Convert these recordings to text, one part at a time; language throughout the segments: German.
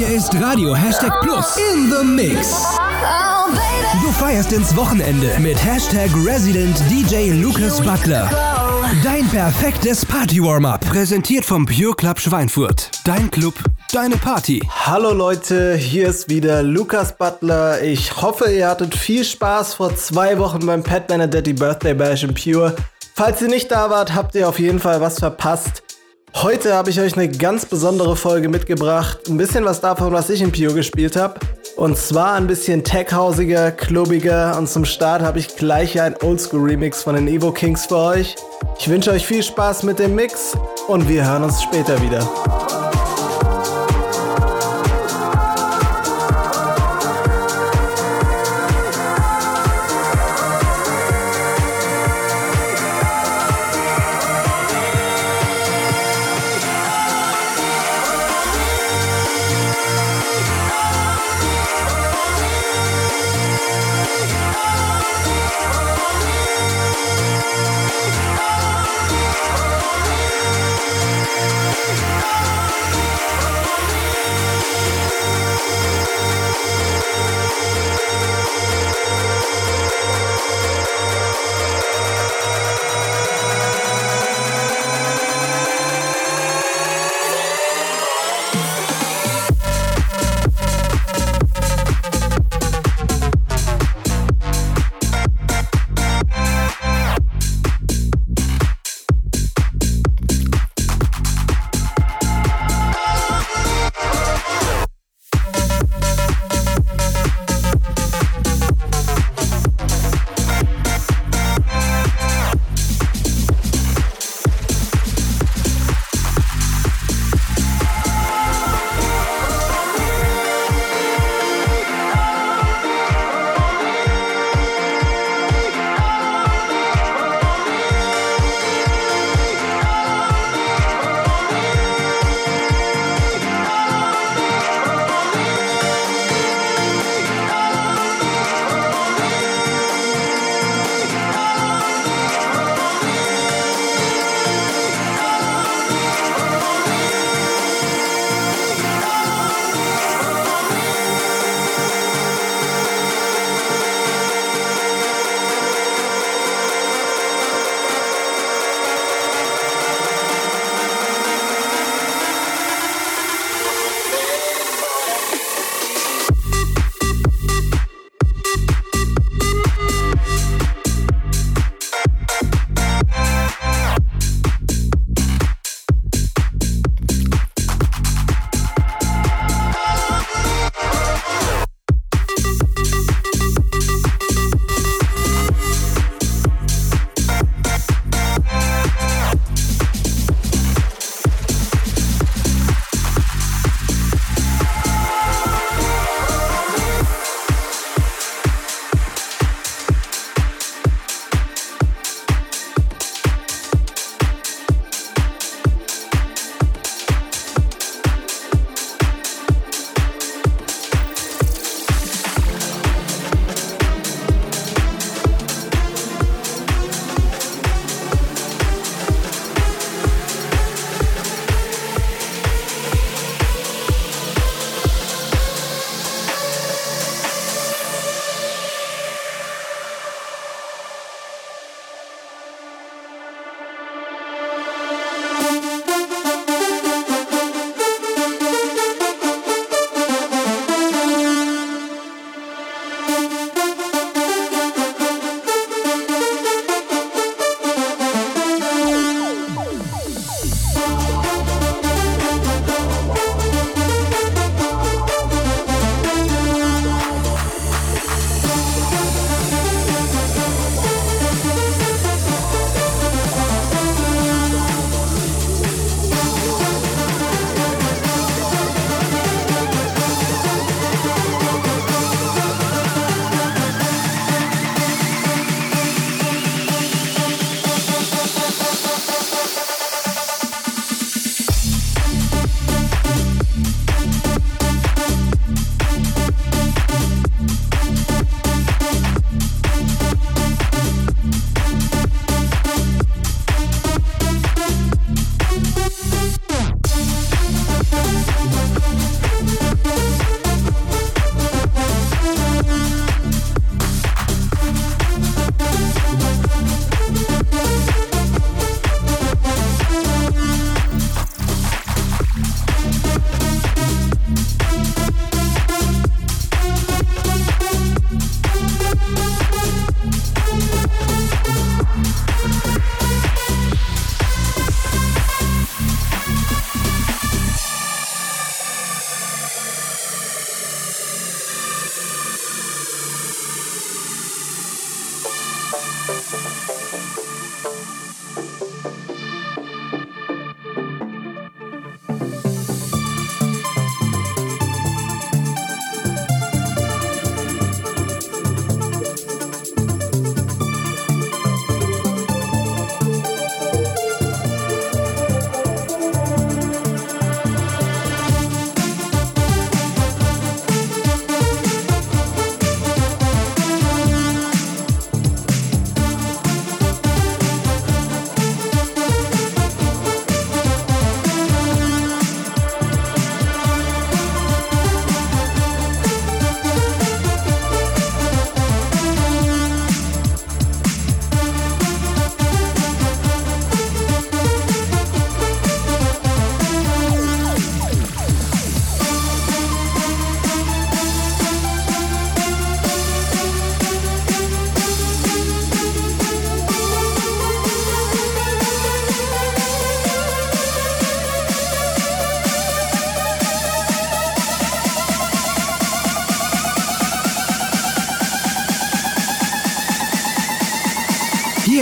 Hier ist Radio Hashtag Plus in the Mix. Du feierst ins Wochenende mit Hashtag Resident DJ Lucas Butler. Dein perfektes Party-Warm-Up. Präsentiert vom Pure Club Schweinfurt. Dein Club, deine Party. Hallo Leute, hier ist wieder Lucas Butler. Ich hoffe, ihr hattet viel Spaß vor zwei Wochen beim Pat Benedetti Birthday Bash in Pure. Falls ihr nicht da wart, habt ihr auf jeden Fall was verpasst. Heute habe ich euch eine ganz besondere Folge mitgebracht. Ein bisschen was davon, was ich in Pio gespielt habe. Und zwar ein bisschen techhausiger, klubbiger. Und zum Start habe ich gleich ein Oldschool-Remix von den Evo Kings für euch. Ich wünsche euch viel Spaß mit dem Mix und wir hören uns später wieder.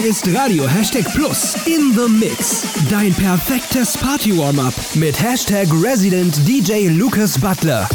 Ist Radio Hashtag Plus in the Mix. Dein perfektes Party-Warm-Up mit Hashtag Resident DJ Lucas Butler.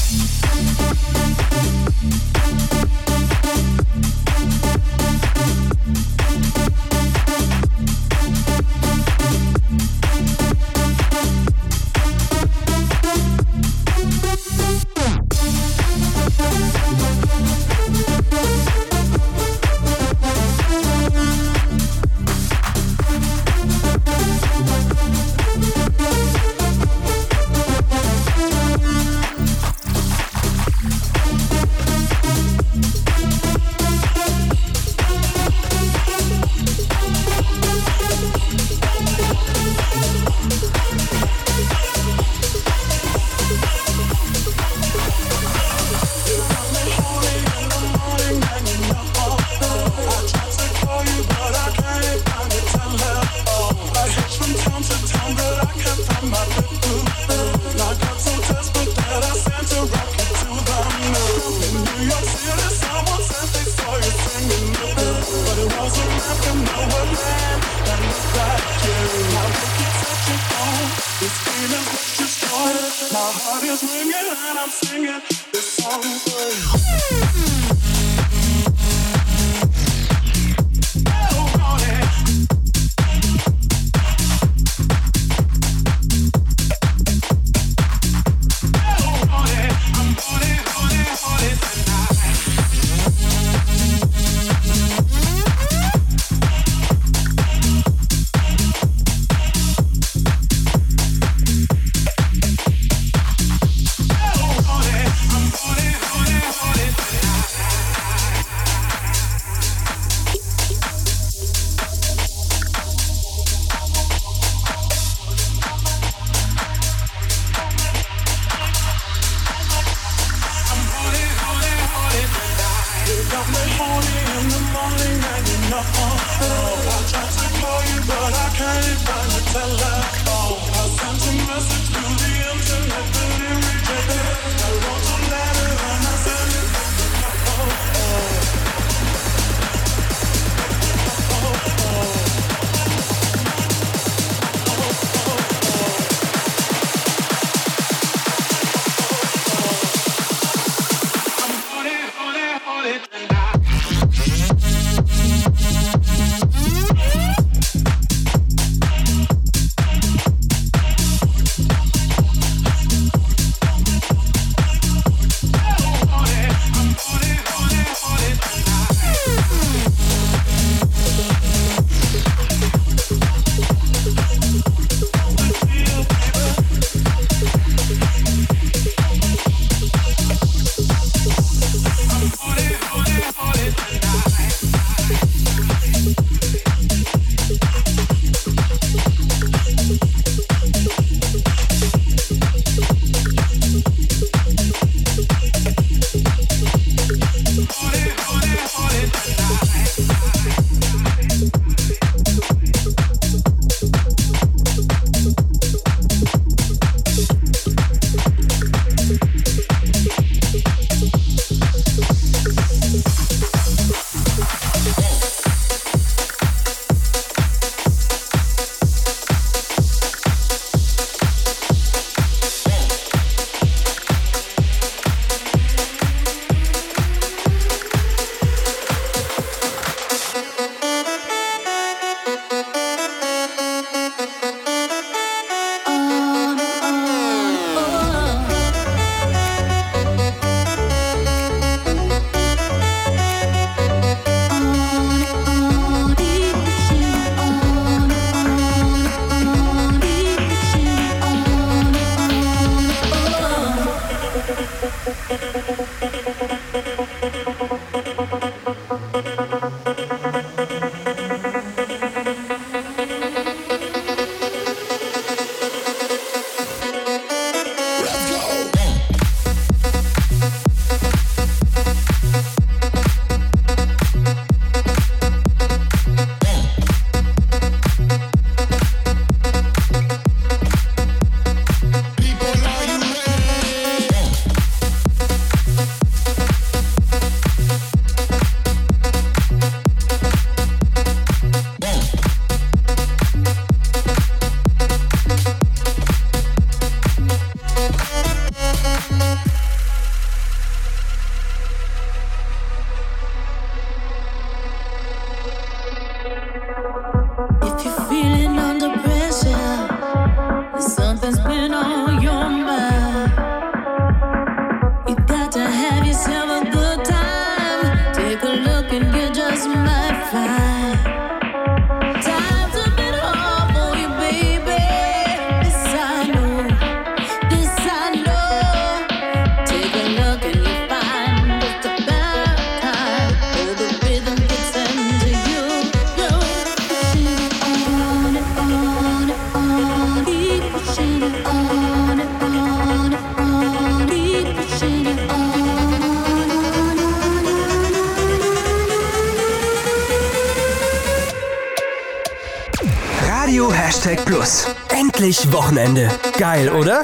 Hashtag Plus. Endlich Wochenende. Geil, oder?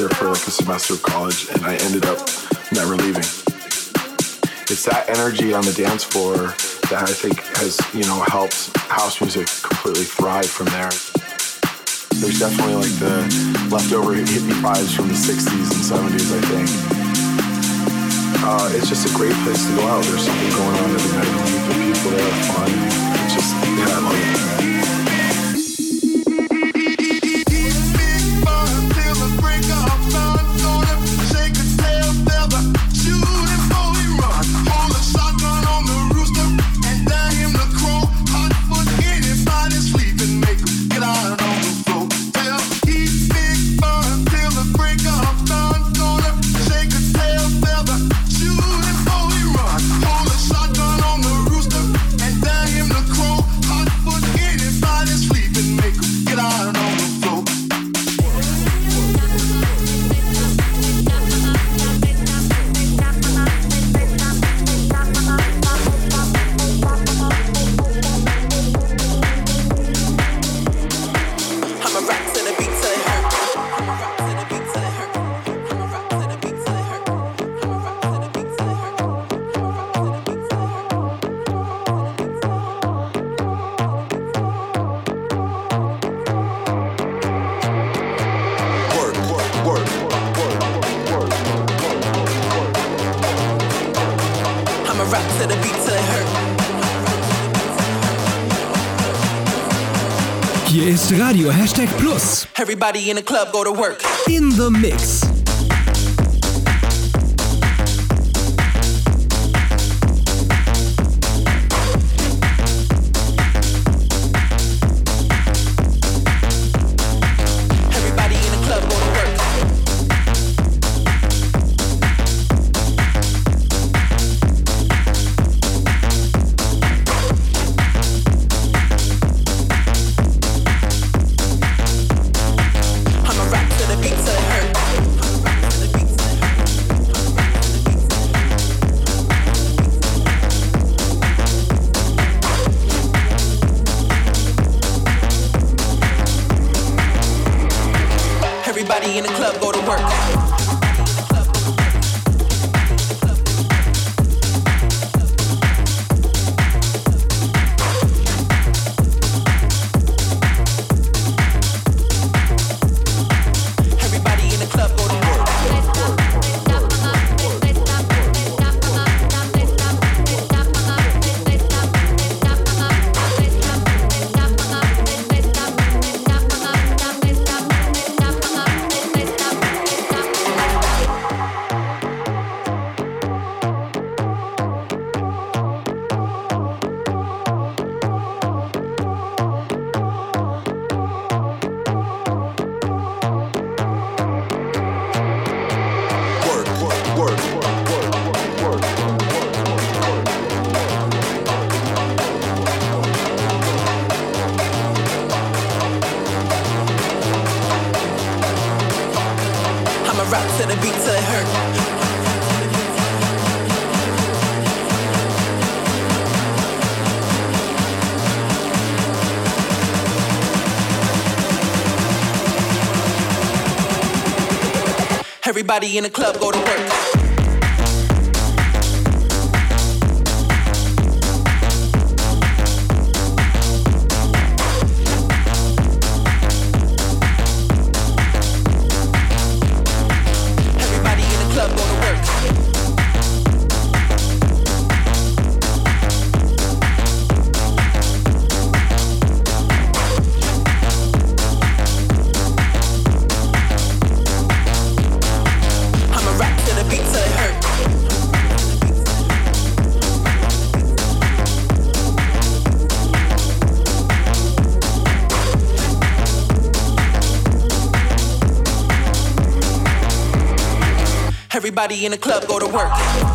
oder? semester of college, and I ended up never leaving. It's that energy on the dance floor that I think has, you know, helped house music completely thrive from there. There's definitely like the leftover hippie vibes from the 60s and 70s, I think. Uh, it's just a great place to go out. There's something going on every night. The people there, fun. It's just, yeah, I love. Radio Hashtag Plus. Everybody in the club go to work. In the Mix. to the beat till it hurt. Everybody in the club go to work. In the club go to work.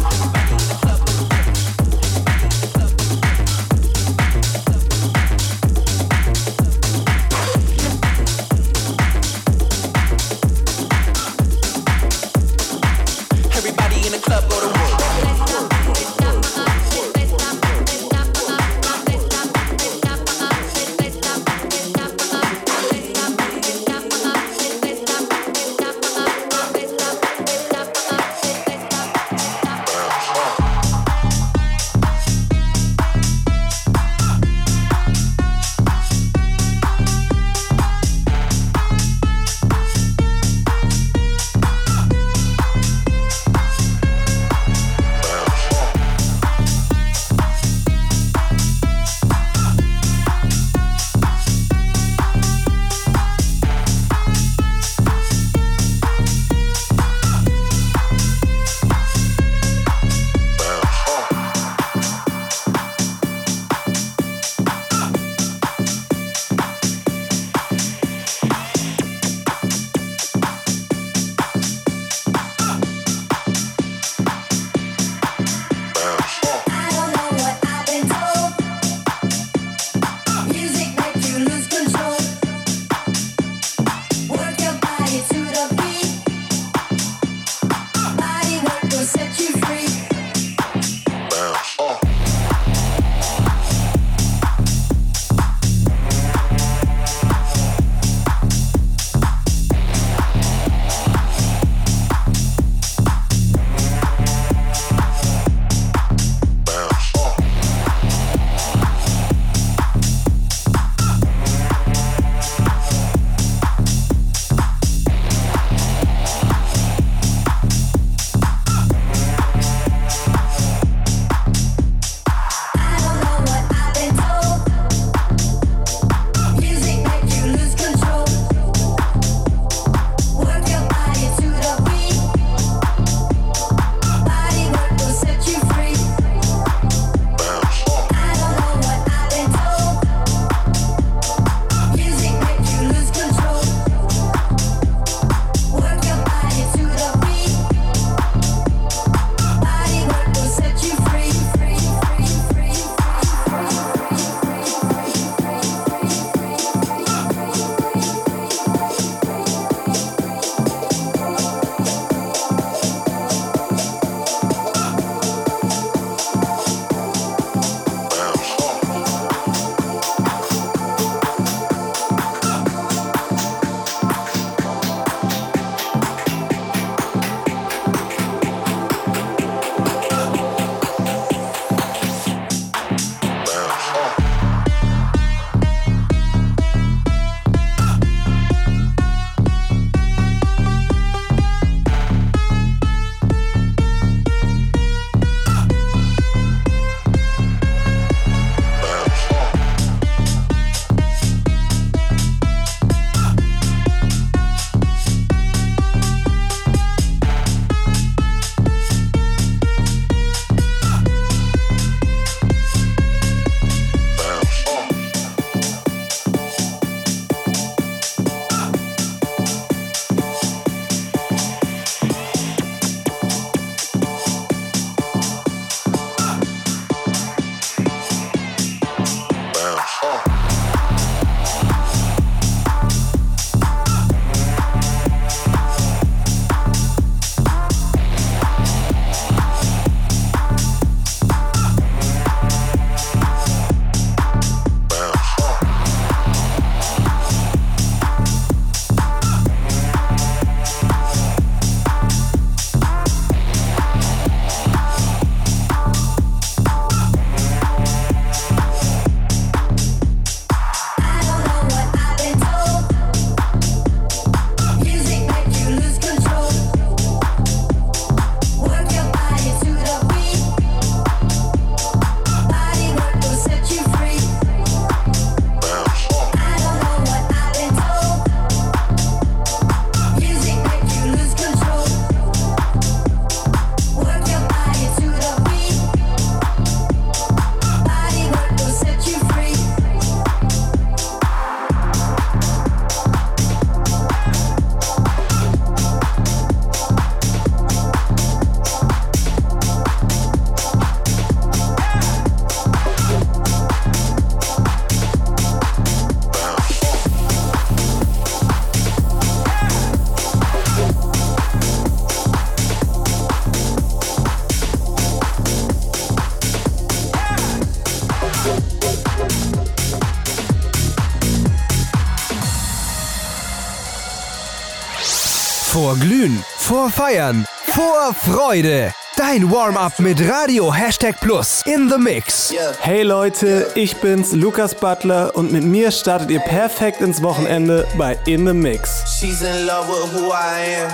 Vor Glühen, vor Feiern, vor Freude. Dein Warm-up mit Radio Hashtag Plus in the Mix. Hey Leute, ich bin's, Lukas Butler und mit mir startet ihr perfekt ins Wochenende bei In the Mix. She's in love with who I am.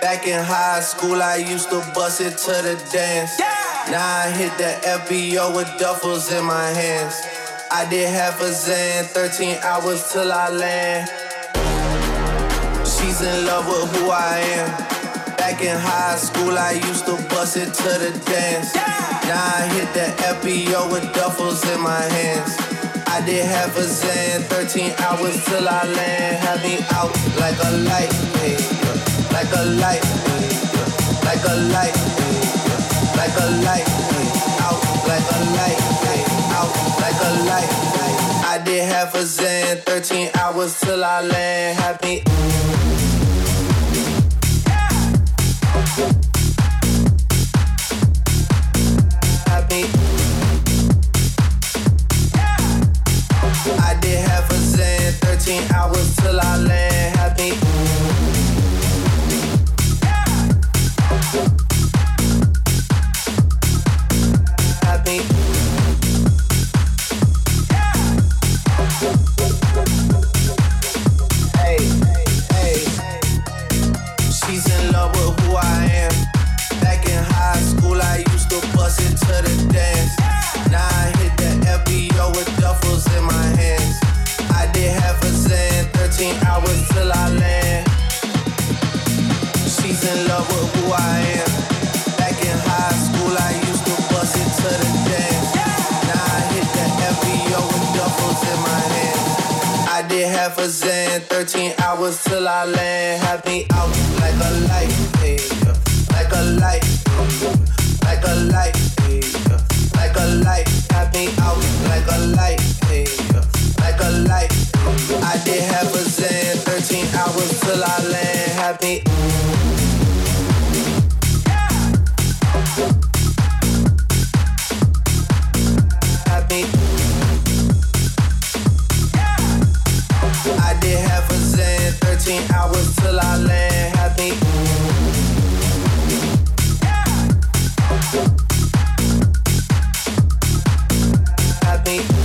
Back in high school, I used to bust it to the dance. Now I hit the FBO with duffels in my hands. I did half a Zan, 13 hours till I land. She's in love with who I am. Back in high school, I used to bust it to the dance. Now I hit the FBO with duffels in my hands. I did half a Zan, 13 hours till I land. Had me out like a light, hey, like a light, hey, like a light, hey, like a light, I did half a zen. 13 hours till I land. Me. me.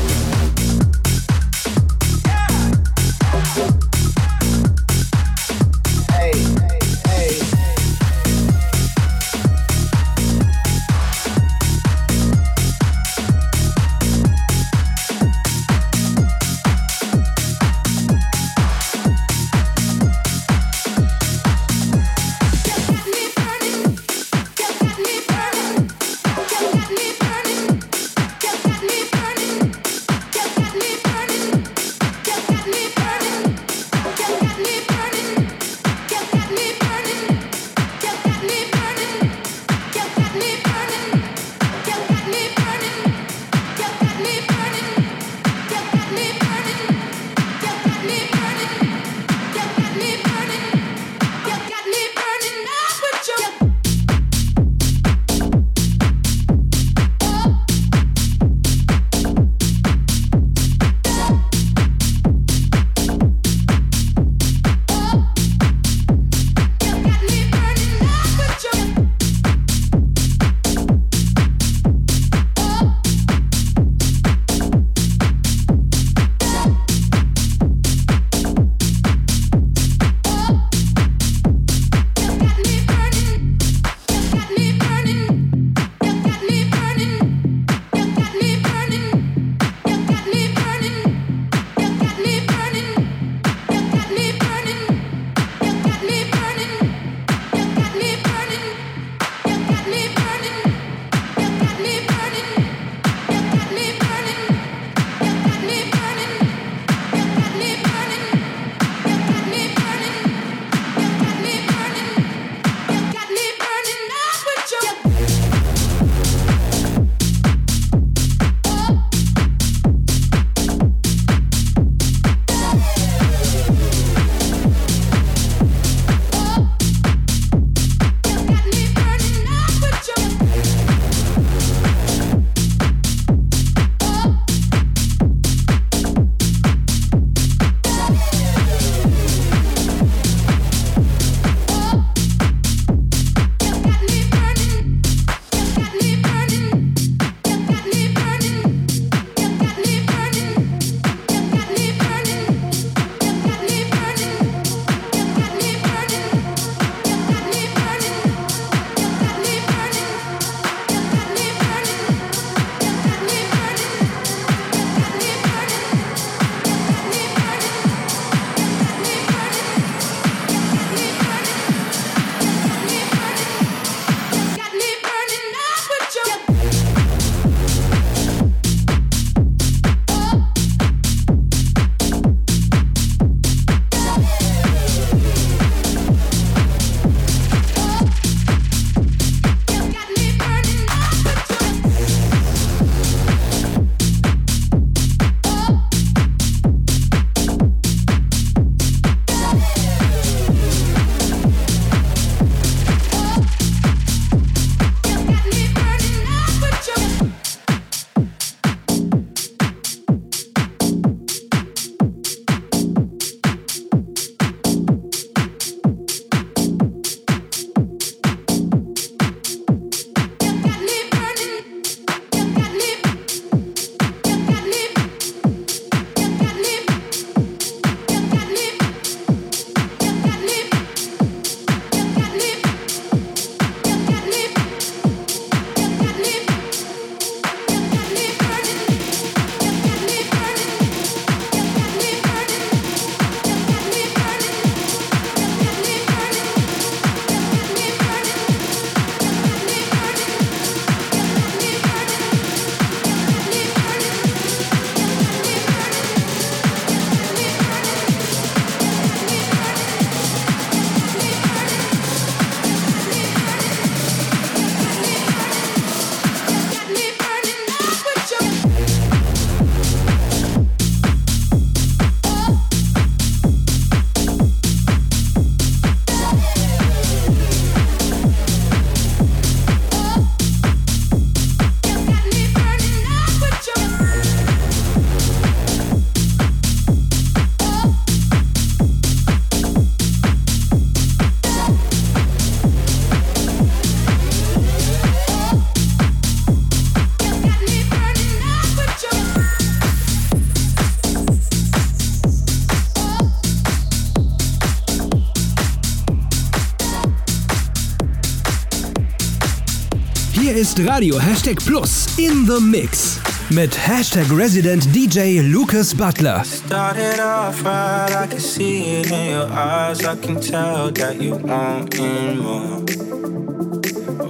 ist Radio Hashtag Plus in the Mix mit Hashtag Resident DJ Lucas Butler. Started off right, I can see it in your eyes, I can tell that you want more.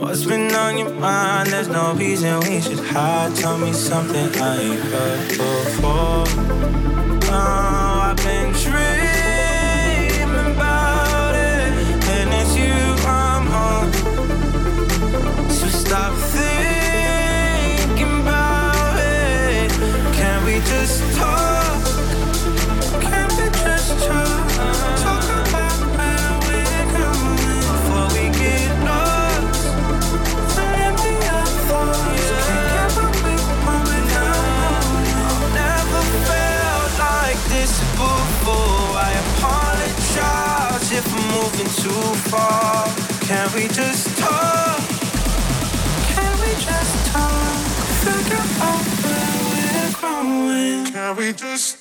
What's been on your mind? There's no reason we should hide. Tell me something I ain't heard before. fall? Can we just talk? Can we just talk? Figure out where we're growing. Can we just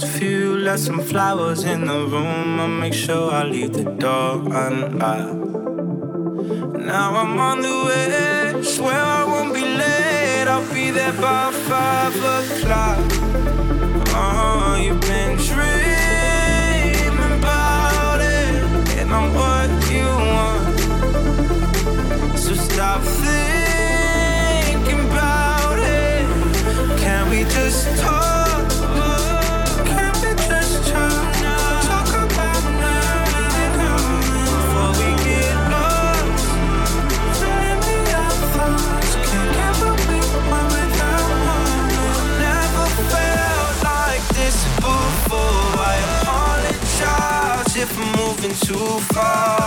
flowers, few less some flowers in the room. I make sure I leave the door unlocked. Now I'm on the way, swear I won't be late. I'll be there by five o'clock. too far.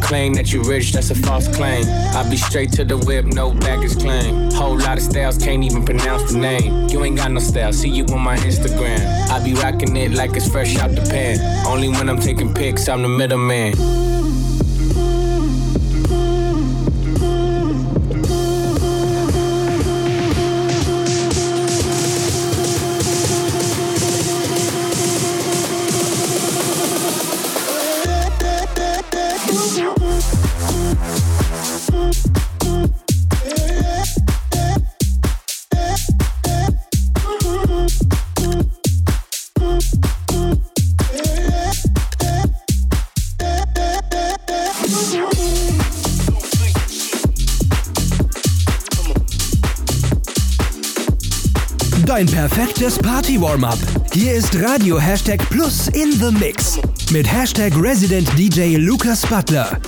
Claim that you rich, that's a false claim. I be straight to the whip, no baggage claim. Whole lot of styles, can't even pronounce the name. You ain't got no style, see you on my Instagram. I be rocking it like it's fresh out the pan. Only when I'm taking pics, I'm the middleman. Perfektes Party-Warm-Up. Hier ist Radio Hashtag Plus in the Mix. Mit Hashtag Resident DJ Lucas Butler.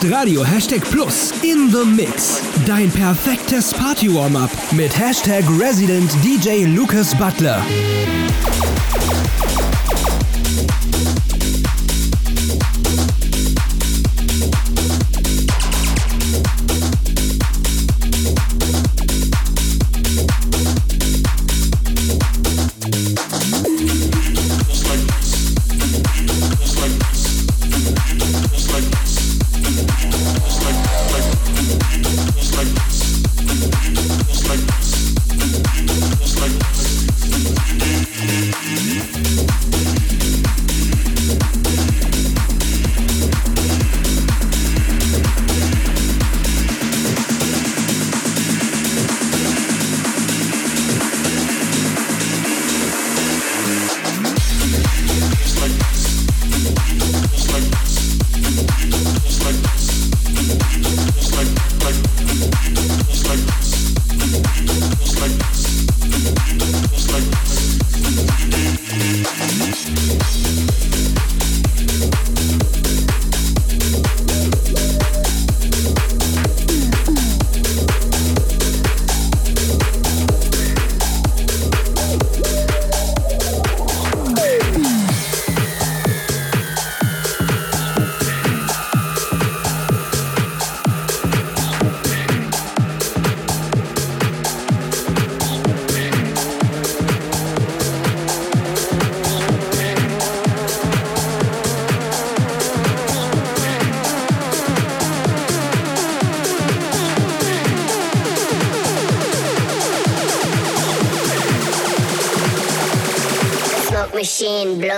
Ist Radio Hashtag Plus in the Mix. Dein perfektes Party-Warm-Up mit Hashtag Resident DJ Lucas Butler.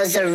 Was a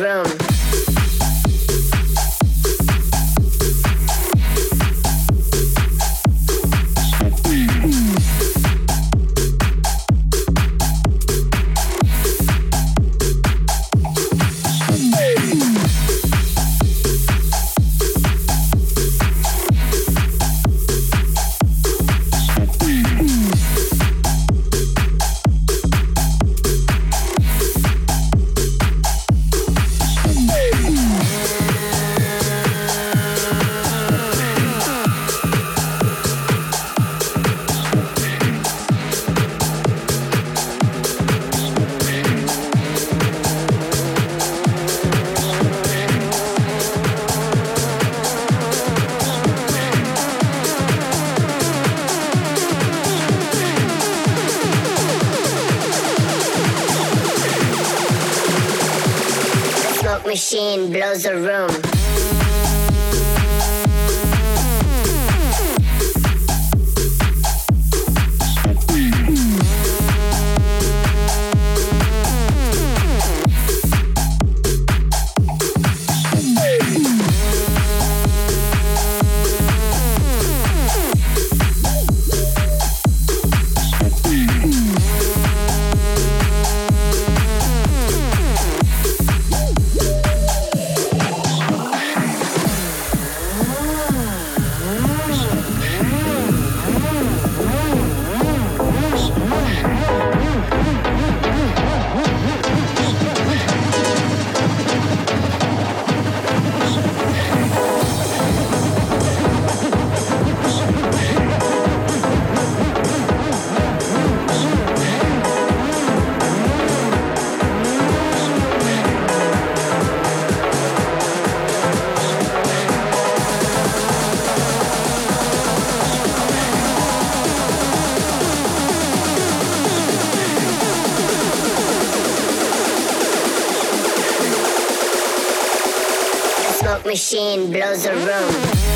machine blows a room.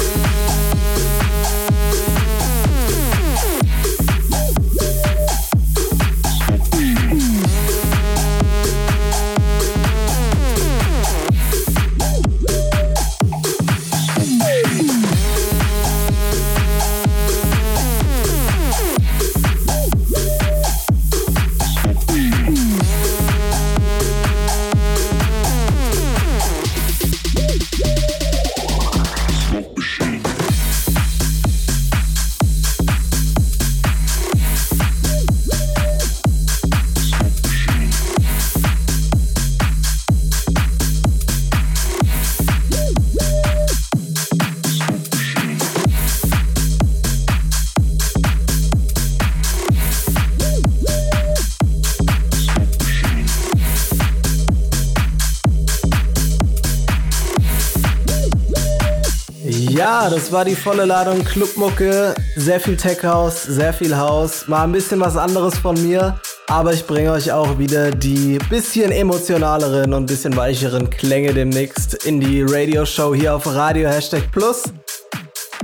Das war die volle Ladung Clubmucke. Sehr viel Tech House, sehr viel House. Mal ein bisschen was anderes von mir. Aber ich bringe euch auch wieder die bisschen emotionaleren und bisschen weicheren Klänge demnächst in die Radio-Show hier auf Radio Hashtag Plus.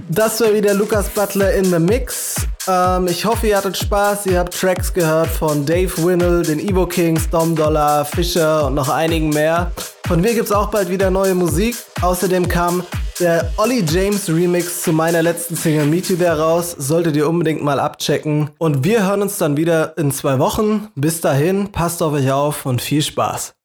Das war wieder Lukas Butler in the Mix. Ähm, ich hoffe, ihr hattet Spaß. Ihr habt Tracks gehört von Dave Winnell, den Evo Kings, Dom Dollar, Fischer und noch einigen mehr. Von mir gibt es auch bald wieder neue Musik. Außerdem kam der Ollie James Remix zu meiner letzten Single Meet You There raus. Solltet ihr unbedingt mal abchecken. Und wir hören uns dann wieder in zwei Wochen. Bis dahin, passt auf euch auf und viel Spaß.